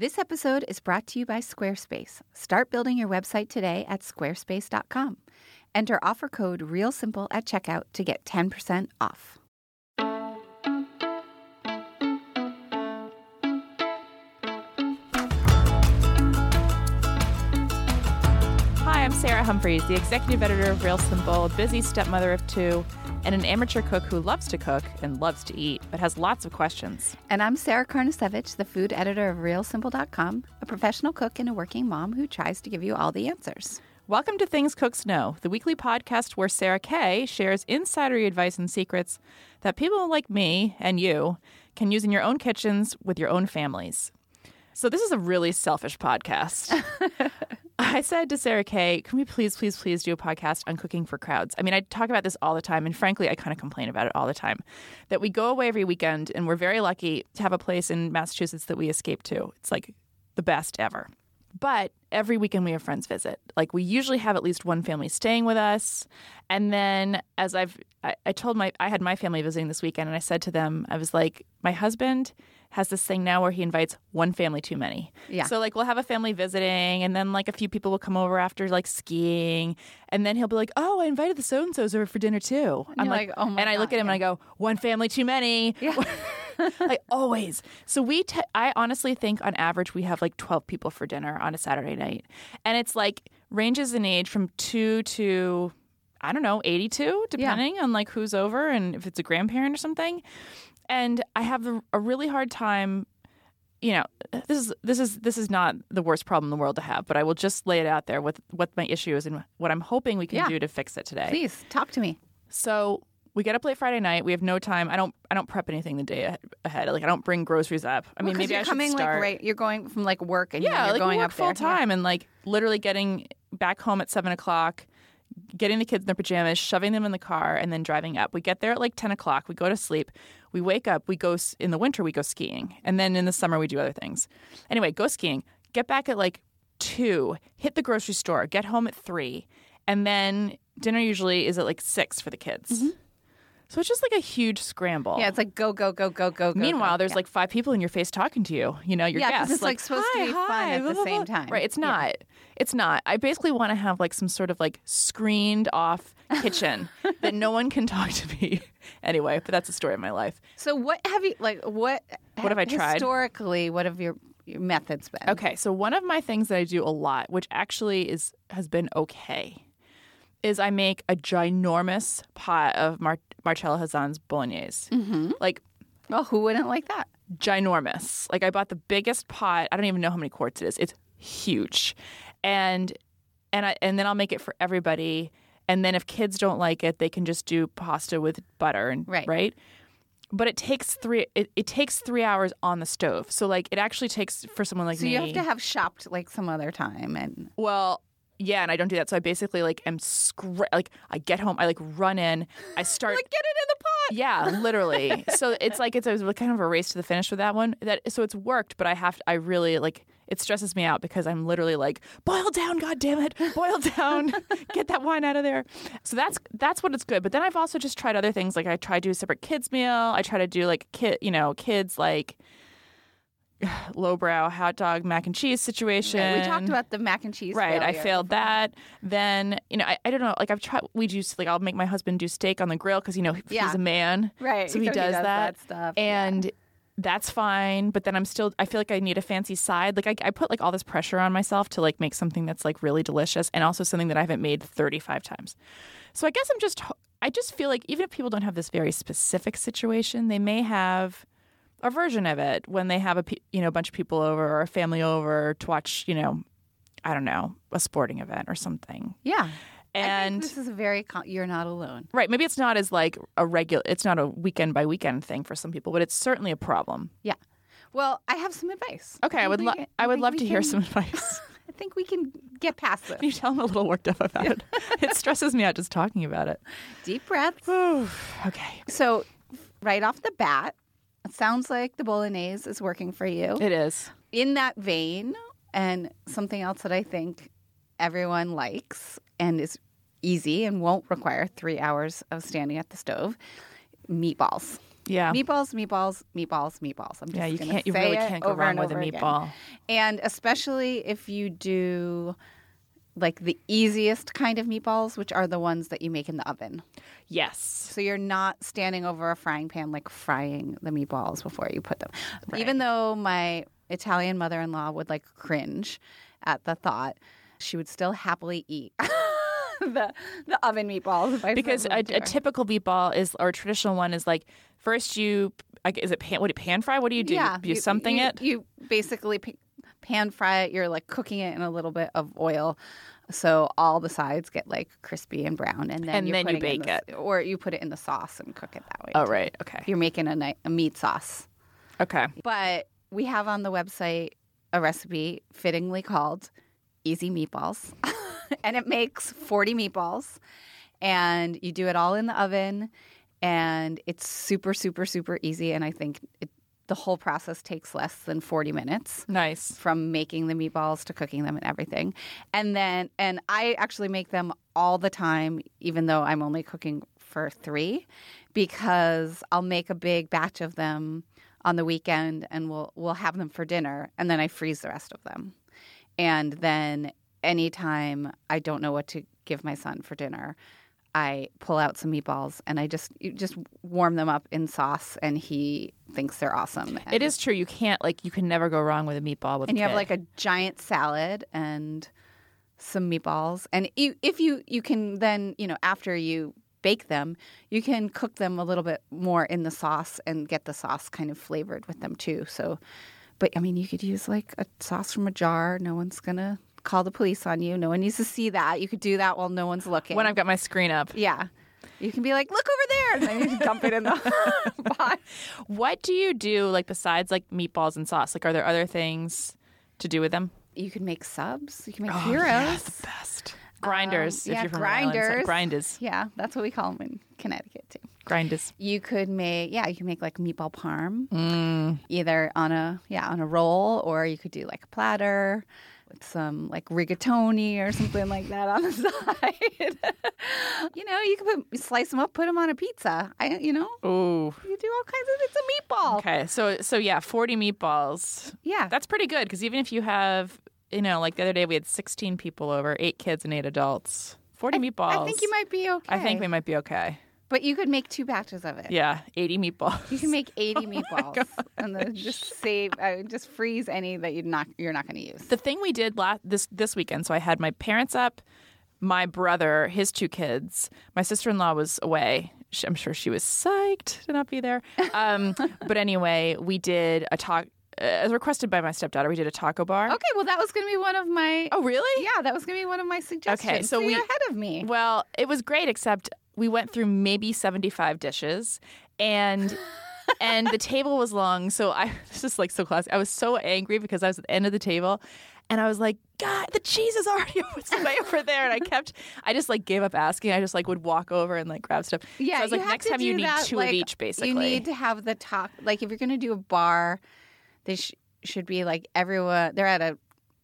This episode is brought to you by Squarespace. Start building your website today at squarespace.com. Enter offer code REALSIMPLE at checkout to get 10% off. Hi, I'm Sarah Humphreys, the executive editor of Real Simple, busy stepmother of two, and an amateur cook who loves to cook and loves to eat, but has lots of questions. And I'm Sarah Karnasiewicz, the food editor of RealSimple.com, a professional cook and a working mom who tries to give you all the answers. Welcome to Things Cooks Know, the weekly podcast where Sarah K shares insidery advice and secrets that people like me and you can use in your own kitchens with your own families. So, this is a really selfish podcast. I said to Sarah K, can we please, please, please do a podcast on cooking for crowds? I mean, I talk about this all the time, and frankly, I kind of complain about it all the time. That we go away every weekend, and we're very lucky to have a place in Massachusetts that we escape to. It's like the best ever. But every weekend we have friends visit. Like we usually have at least one family staying with us. And then as I've I, I told my I had my family visiting this weekend and I said to them, I was like, my husband has this thing now where he invites one family too many. Yeah. So like we'll have a family visiting and then like a few people will come over after like skiing and then he'll be like, "Oh, I invited the so and so's over for dinner too." I'm you're like, "Oh my And I look at him yeah. and I go, "One family too many." Yeah. like always. So we, te- I honestly think on average we have like 12 people for dinner on a Saturday night. And it's like ranges in age from two to, I don't know, 82, depending on like who's over and if it's a grandparent or something. And I have a, really hard time. You know, this is this is this is not the worst problem in the world to have, but I will just lay it out there with what my issue is and what I'm hoping we can Yeah. do to fix it today. Please talk to me. So we get up late Friday night. We have no time. I don't. I don't prep anything the day ahead. Like I don't bring groceries up. I mean, Well, maybe you're I should coming start. like right. You're going from like work and yeah, you're like going work up there full time and like literally getting back home at seven o'clock, getting the kids in their pajamas, shoving them in the car, and then driving up. We get there at like ten o'clock. We go to sleep. We wake up. We go in the winter. We go skiing, and then in the summer we do other things. Anyway, go skiing. Get back at like two. Hit the grocery store. Get home at three, and then dinner usually is at like six for the kids. Mm-hmm. So it's just like a huge scramble. Yeah, it's like go go go go go. go, Meanwhile, go. there's Yeah. like five people in your face talking to you. You know, your Yeah, guests. it's, like, supposed to "Hi, be fun hi," at the blah, same blah. time. Right? It's Yeah. not. It's not. I basically want to have like some sort of like screened off kitchen that no one can talk to me. anyway, but that's the story of my life. So what have you like? What What have I tried? historically? What have your, your methods been? Okay, so one of my things that I do a lot, which actually is has been okay, is I make a ginormous pot of Mar- Marcella Hazan's bolognese. Mm-hmm. Like Well, who wouldn't like that? ginormous. Like I bought the biggest pot. I don't even know how many quarts it is. It's huge, and and I and then I'll make it for everybody. And then if kids don't like it, they can just do pasta with butter and Right. right. But it takes three. It, it takes three hours on the stove. So like it actually takes for someone like So me. So you have to have shopped like some other time, and Well, yeah, and I don't do that. So I basically like am scra- like I get home, I like run in, I start like get it in the pot. yeah, literally. so it's like it's a kind of a race to the finish with that one. That so it's worked, but I have to, I really like it stresses me out because I'm literally like boil down, god damn it, boil down, get that wine out of there. So that's that's what it's good. But then I've also just tried other things. Like I try to do a separate kids meal. I try to do like kid, you know, kids like lowbrow hot dog mac and cheese situation. Right, we talked about the mac and cheese. Right, I failed uh-huh. that. Then you know, I, I don't know. Like I've tried. We do like I'll make my husband do steak on the grill because you know Yeah. he's a man, Right, So he so he does, does that. that stuff, yeah. and that's fine. But then I'm still. I feel like I need a fancy side. Like I, I put like all this pressure on myself to like make something that's like really delicious and also something that I haven't made 35 times. So I guess I'm just. I just feel like even if people don't have this very specific situation, they may have a version of it when they have a you know a bunch of people over or a family over to watch you know I don't know a sporting event or something. Yeah, And I think this is a very. Con- you're not alone. right, maybe it's not as like a regular. It's not a weekend by weekend thing for some people, but it's certainly a problem. Yeah. Well, I have some advice. Okay, I would think lo- we I would love to hear some advice. I think we can get past this. you tell I'm a little worked up about it. It stresses me out just talking about it. Deep breaths. okay, So, right off the bat, it sounds like the bolognese is working for you. it is. In that vein, and something else that I think everyone likes and is easy and won't require three hours of standing at the stove meatballs. Yeah. Meatballs, meatballs, meatballs, meatballs. I'm just Yeah, you can't. You really can't go wrong with a over again. meatball. And especially if you do like the easiest kind of meatballs, which are the ones that you make in the oven. Yes. So you're not standing over a frying pan like frying the meatballs before you put them. Right. Even though my Italian mother-in-law would like cringe at the thought, she would still happily eat the the oven meatballs if I Because a, a typical meatball is, or traditional one is like first you, is it pan? What do you pan fry? What do you do? Yeah, you, something you, it. You basically pan fry it. You're like cooking it in a little bit of oil, so all the sides get like crispy and brown, and then And you're then you bake the- or you put it in the sauce and cook it that way. Oh too. right. Okay. You're making a, ni- a meat sauce, Okay. but we have on the website a recipe fittingly called Easy Meatballs, and it makes 40 meatballs, and you do it all in the oven, and it's super super super easy, and I think it, the whole process takes less than 40 minutes Nice. from making the meatballs to cooking them and everything. And then, and I actually make them all the time, even though I'm only cooking for three, because I'll make a big batch of them on the weekend and we'll we'll have them for dinner and then I freeze the rest of them. And then anytime I don't know what to give my son for dinner, I pull out some meatballs and I just just warm them up in sauce and he thinks they're awesome. And It is true. You can't like you can never go wrong with a meatball with. and you have like a giant salad and some meatballs and you, if you you can then you know after you bake them you can cook them a little bit more in the sauce and get the sauce kind of flavored with them too so but i mean you could use like a sauce from a jar no one's gonna call the police on you no one needs to see that you could do that while no one's looking when I've got my screen up. yeah you can be like look over there and then you dump it in the pot What do you do like besides like meatballs and sauce? Like, are there other things to do with them? you can make subs you can make Oh, heroes yeah, the best. Grinders. Um, if yeah, you're from Island. grinders. Grinders. Yeah, that's what we call them in Connecticut too. Grinders. You could make yeah, you can make like meatball parm, Mm. either on a yeah on a roll, or you could do like a platter with some like rigatoni or something like that on the side. you know, you could put slice them up, put them on a pizza. I you know Ooh. you do all kinds of it's a meatball. Okay. So so yeah, forty meatballs. Yeah, That's pretty good because even if you have, you know, like the other day we had sixteen people over, eight kids and eight adults. Forty meatballs. I think you might be okay. I think we might be okay. But you could make two batches of it. Yeah, eighty meatballs. You can make 80 meatballs and then just save, uh, just freeze any that you're not you're not going to use. the thing we did last this this weekend. So I had my parents up, my brother, his two kids. My sister in law was away. She- I'm sure she was psyched to not be there. Um, but anyway, we did a talk as requested by my stepdaughter. We did a taco bar. Okay, well, that was going to be one of my. Oh, really? yeah, that was going to be one of my suggestions. Okay, so we- ahead of me. Well, it was great, except we went through maybe 75 dishes and and the table was long. So I this is like so classic. I was so angry because I was at the end of the table and I was like, God, the cheese is already way over there. And I kept I just like gave up asking. I just like would walk over and like grab stuff. Yeah, so I was like, next to time you need that, two like, of each, basically. You need to have the top. Like, if you're going to do a bar, they sh- should be like everyone. They're at a,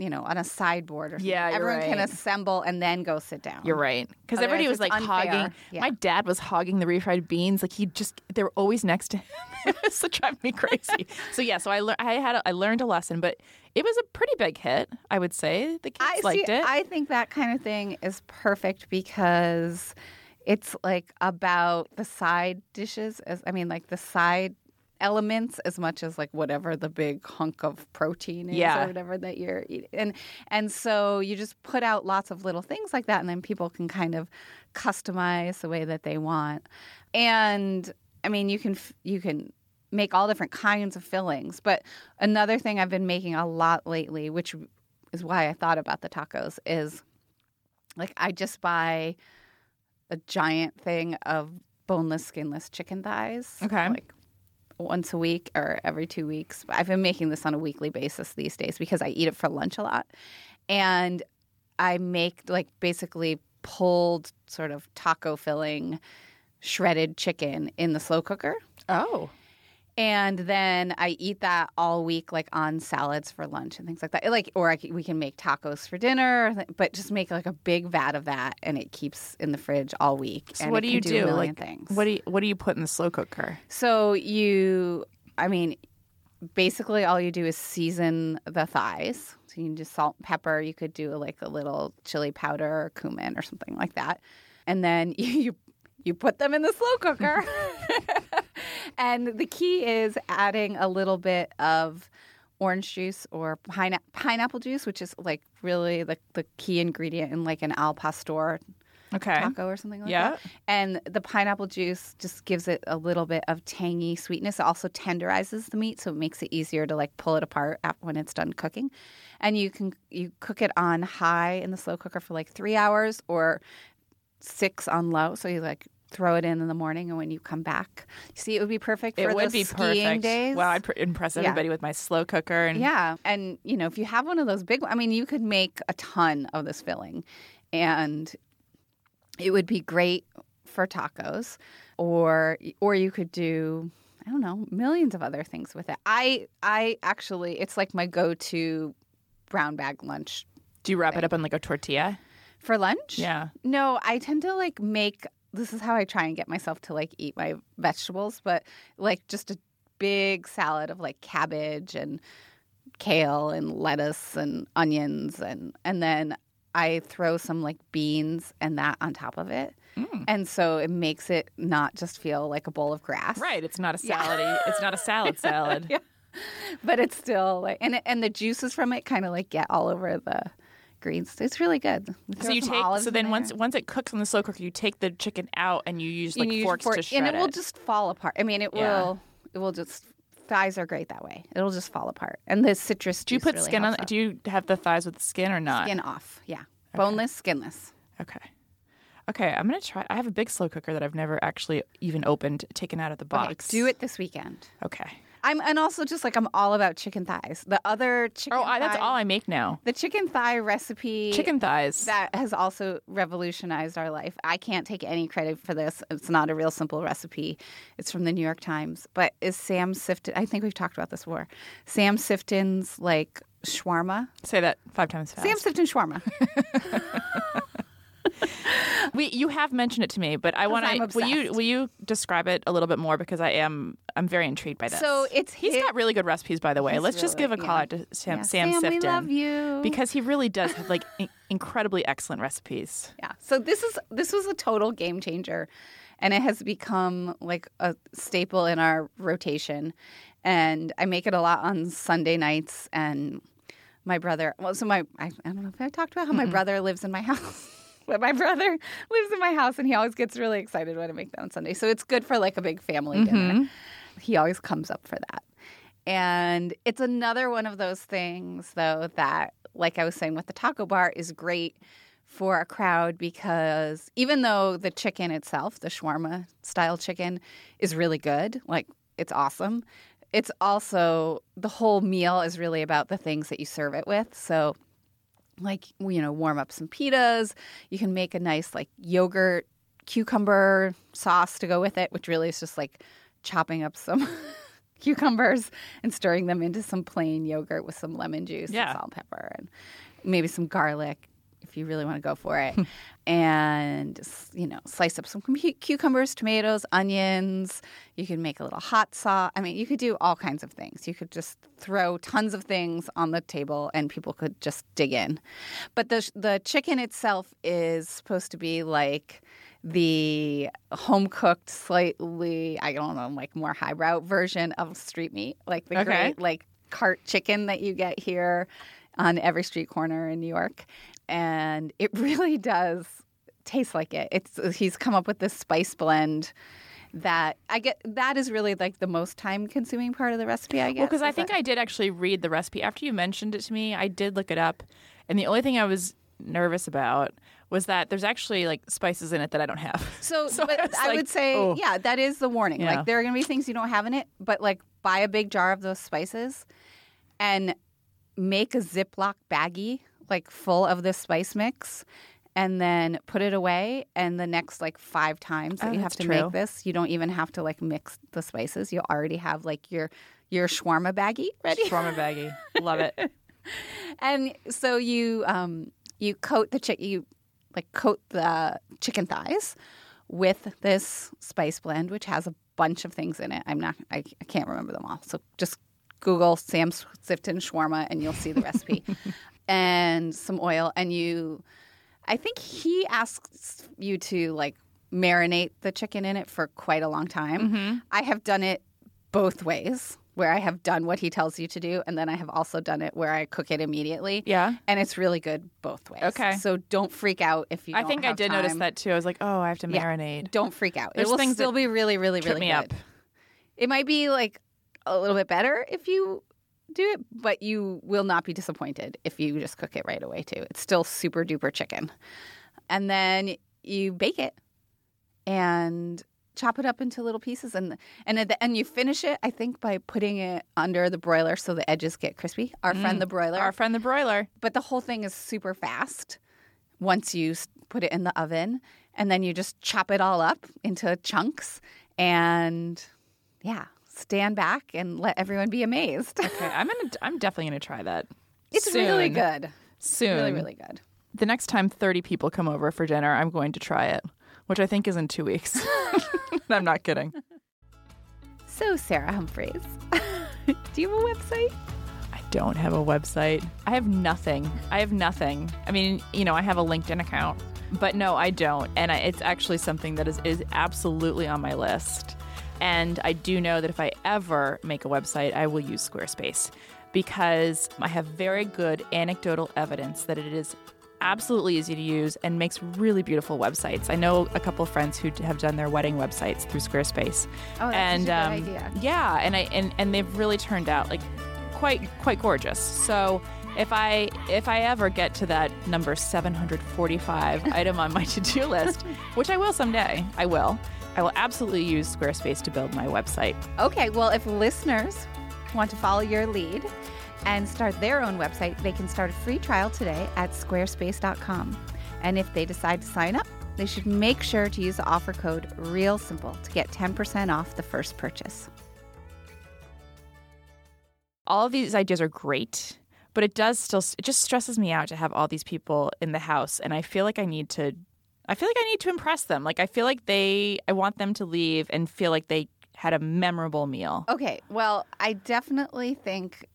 you know, on a sideboard or something. Yeah, everyone can assemble and then go sit down. You're right. Because everybody was like unfair. hogging. Yeah. My dad was hogging the refried beans. Like he just, they were always next to him. it was driving me crazy. so yeah, so I learned. I had, a, I learned a lesson, but it was a pretty big hit. I would say the kids I liked see, it. I think that kind of thing is perfect because it's like about the side dishes. As I mean, like the side elements as much as like whatever the big hunk of protein is Yeah. or whatever that you're eating. And and so you just put out lots of little things like that and then people can kind of customize the way that they want. And I mean, you can you can make all different kinds of fillings, but another thing I've been making a lot lately, which is why I thought about the tacos is like I just buy a giant thing of boneless, skinless chicken thighs. Okay. Like once a week or every two weeks. I've been making this on a weekly basis these days because I eat it for lunch a lot. And I make like basically pulled sort of taco filling shredded chicken in the slow cooker. oh, and then I eat that all week, like on salads for lunch and things like that. Like, or I c we can make tacos for dinner, but just make like a big vat of that, and it keeps in the fridge all week. So and what do you can do? a million Like, things. what do you what do you put in the slow cooker? So you, I mean, basically all you do is season the thighs. So you can just salt, and pepper. You could do like a little chili powder or cumin or something like that, and then you you put them in the slow cooker. and the key is adding a little bit of orange juice or pine- pineapple juice, which is like really the, the key ingredient in like an al pastor Okay. taco or something like Yeah. that. And the pineapple juice just gives it a little bit of tangy sweetness. It also tenderizes the meat, so it makes it easier to like pull it apart when it's done cooking. And you can you cook it on high in the slow cooker for like three hours or six on low. So you like throw it in in the morning, and when you come back, see it would be perfect for It would those be skiing perfect. days. Wow, I'd pr- impress Yeah. everybody with my slow cooker and Yeah, and you know, if you have one of those big, I mean, you could make a ton of this filling, and it would be great for tacos, or or you could do, I don't know, millions of other things with it. I I actually, it's like my go-to brown bag lunch Do you wrap it up in like a tortilla? for lunch. Yeah. No, I tend to like make this is how I try and get myself to like eat my vegetables, but like just a big salad of like cabbage and kale and lettuce and onions and and then I throw some like beans and that on top of it. Mm. And so it makes it not just feel like a bowl of grass. Right. It's not a Yeah. salad. It's not a salad salad. Yeah. But it's still like and it, and the juices from it kind of like get all over the greens. It's really good. So you take so then once once it cooks in the slow cooker, you take the chicken out and you use like You use forks fork- to shred and it will just fall apart. I mean, it Yeah. will. It will just. Thighs are great that way. It'll just fall apart. And the citrus. Do you put really skin on? out. Do you have the thighs with the skin or not? skin off? Yeah, boneless, skinless. Okay. Okay, I'm gonna try. I have a big slow cooker that I've never actually even opened, taken out of the box. Okay, box. do it this weekend. Okay. I'm and also just like I'm all about chicken thighs. The other chicken. Oh, I, that's thigh- all I make now. The chicken thigh recipe. Chicken thighs. that has also revolutionized our life. I can't take any credit for this. It's not a real simple recipe. It's from the New York Times. But is Sam Sifton? I think we've talked about this before. Sam Sifton's like shawarma. Say that five times fast. Sam Sifton shawarma. we you have mentioned it to me, but I want to. Will you will you describe it a little bit more because I am I'm very intrigued by this. So it's he's his- got really good recipes, by the way. Let's just give a call yeah. out to Sam, Yeah, Sam, Sam, we Sifton love you. because he really does have like in- incredibly excellent recipes. Yeah. So this is this was a total game changer and it has become like a staple in our rotation. And I make it a lot on Sunday nights and my brother well so my I, I don't know if I talked about how my brother lives in my house. But my brother lives in my house and he always gets really excited when I make that on Sunday. So it's good for like a big family dinner. Mm-hmm. He always comes up for that. And it's another one of those things, though, that, like I was saying with the taco bar, is great for a crowd because even though the chicken itself, the shawarma style chicken, is really good, like it's awesome, it's also the whole meal is really about the things that you serve it with. So, like, you know, warm up some pitas. You can make a nice, like, yogurt cucumber sauce to go with it, which really is just like chopping up some cucumbers and stirring them into some plain yogurt with some lemon juice Yeah. and salt and pepper and maybe some garlic if you really want to go for it. Hmm. and you know, slice up some cucumbers, tomatoes, onions. You can make a little hot sauce. I mean, you could do all kinds of things. You could just throw tons of things on the table and people could just dig in. But the the chicken itself is supposed to be like the home cooked, slightly I don't know, like more highbrow version of street meat, like the Okay. great like cart chicken that you get here on every street corner in New York, and it really does taste like it. It's he's come up with this spice blend that I get. That is really like the most time consuming part of the recipe. I guess. Well, because I think that- I did actually read the recipe after you mentioned it to me. I did look it up, and the only thing I was nervous about was that there's actually like spices in it that I don't have. So, So but I I like, would say, oh. yeah, that is the warning. Yeah. Like, there are going to be things you don't have in it, but like, buy a big jar of those spices and make a Ziploc baggie, like full of this spice mix, and then put it away. And the next like five times that Oh, you have to true. make this, you don't even have to like mix the spices. You already have like your your shawarma baggie ready. Shawarma baggie. Love it. And so you um you coat the chicken you like coat the chicken thighs with this spice blend, which has a bunch of things in it. I'm not I, I can't remember them all. So just Google Sam Sifton shawarma and you'll see the recipe. and some oil and you I think he asks you to like marinate the chicken in it for quite a long time. Mm-hmm. I have done it both ways where I have done what he tells you to do and then I have also done it where I cook it immediately. Yeah. And it's really good both ways. Okay. So don't freak out if you I think I did notice that too. I was like, oh, I have to Yeah. marinate. Don't freak out. There's it will still be really, really, really me good. up. It might be like a little bit better if you do it, but you will not be disappointed if you just cook it right away too. It's still super duper chicken. And then you bake it and chop it up into little pieces and and at the end you finish it I think by putting it under the broiler so the edges get crispy. Our friend mm. the broiler. Our friend the broiler. but the whole thing is super fast once you put it in the oven and then you just chop it all up into chunks and yeah stand back and let everyone be amazed Okay, I'm gonna. I'm definitely gonna try that. it's soon. really good Soon. really really good The next time 30 people come over for dinner, I'm going to try it, which I think is in two weeks. I'm not kidding. so sarah humphreys do you have a website I don't have a website. I have nothing. I have nothing. I mean, you know, I have a LinkedIn account, but no, I don't. And I, it's actually something that is, is absolutely on my list. And I do know that if I ever make a website, I will use Squarespace because I have very good anecdotal evidence that it is absolutely easy to use and makes really beautiful websites. I know a couple of friends who have done their wedding websites through Squarespace. Oh, that's and a um, idea. yeah, and I and, and they've really turned out like quite quite gorgeous. So if I if I ever get to that number 745 item on my to-do list, which I will someday, I will. I will absolutely use Squarespace to build my website. okay well if listeners want to follow your lead and start their own website they can start a free trial today at squarespace.com and if they decide to sign up they should make sure to use the offer code real simple to get 10% off the first purchase All of these ideas are great, but it does still it just stresses me out to have all these people in the house and I feel like I need to I feel like I need to impress them. Like I feel like they I want them to leave and feel like they had a memorable meal. Okay, well, I definitely think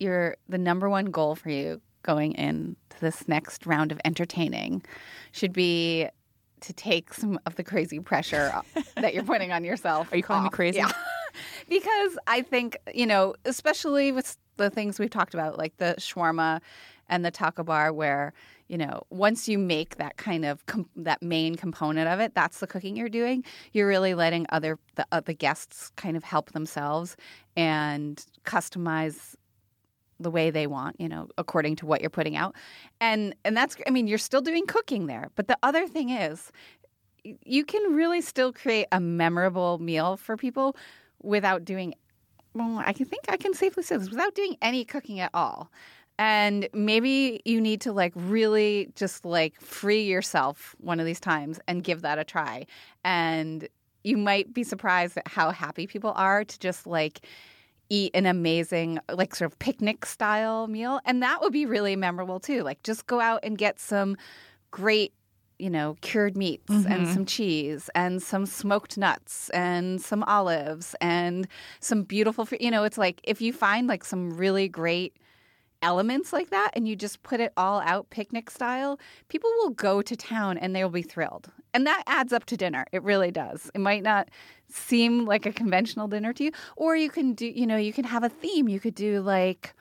your the number one goal for you going into this next round of entertaining should be to take some of the crazy pressure that you're putting on yourself. Are you calling me crazy? Yeah. because I think, you know, especially with the things we've talked about, like the shawarma and the taco bar, where, you know, once you make that kind of com- that main component of it, that's the cooking you're doing. You're really letting other the, uh, the guests kind of help themselves and customize the way they want, you know, according to what you're putting out. And and that's I mean, you're still doing cooking there. But the other thing is you can really still create a memorable meal for people without doing well, I can think I can safely say this without doing any cooking at all. And maybe you need to like really just like free yourself one of these times and give that a try. And you might be surprised at how happy people are to just like eat an amazing like sort of picnic style meal. And that would be really memorable too. Like just go out and get some great you know cured meats and mm-hmm. some cheese and some smoked nuts and some olives and some beautiful you know it's like if you find like some really great elements like that and you just put it all out picnic style, people will go to town and they'll be thrilled. And that adds up to dinner. It really does. It might not seem like a conventional dinner to you, or you can do, you know, you can have a theme. You could do like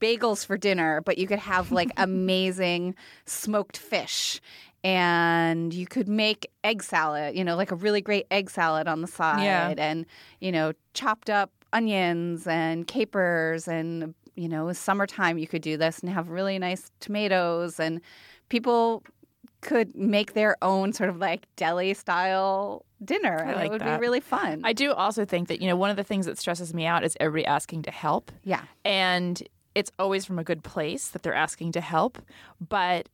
bagels for dinner, but you could have like amazing smoked fish. And you could make egg salad, you know, like a really great egg salad on the side, Yeah. and you know, chopped up onions and capers, and you know, summertime you could do this and have really nice tomatoes, and people could make their own sort of like deli style dinner, and like it would that. be really fun. I do also think that, you know, one of the things that stresses me out is everybody asking to help. yeah, And it's always from a good place that they're asking to help. But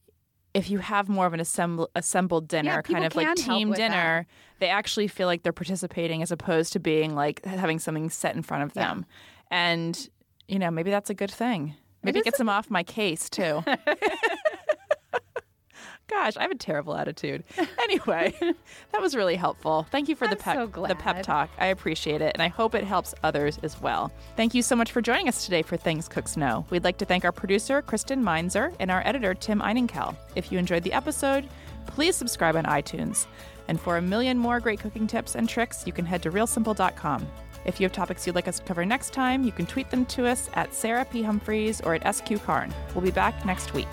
if you have more of an assemble, assembled dinner, Yeah, kind of like team with that. dinner, they actually feel like they're participating as opposed to being like having something set in front of Yeah. them. And, you know, maybe that's a good thing. Maybe it gets them off my case too. Gosh, I have a terrible attitude. Anyway, that was really helpful. Thank you for the pep so the pep talk. I appreciate it, and I hope it helps others as well. Thank you so much for joining us today for Things Cooks Know. We'd like to thank our producer Kristen Meinzer and our editor Tim Einenkel. If you enjoyed the episode, please subscribe on iTunes. And for a million more great cooking tips and tricks, you can head to realsimple.com. If you have topics you'd like us to cover next time, you can tweet them to us at Sarah P. Humphreys or at SK Carn. We'll be back next week.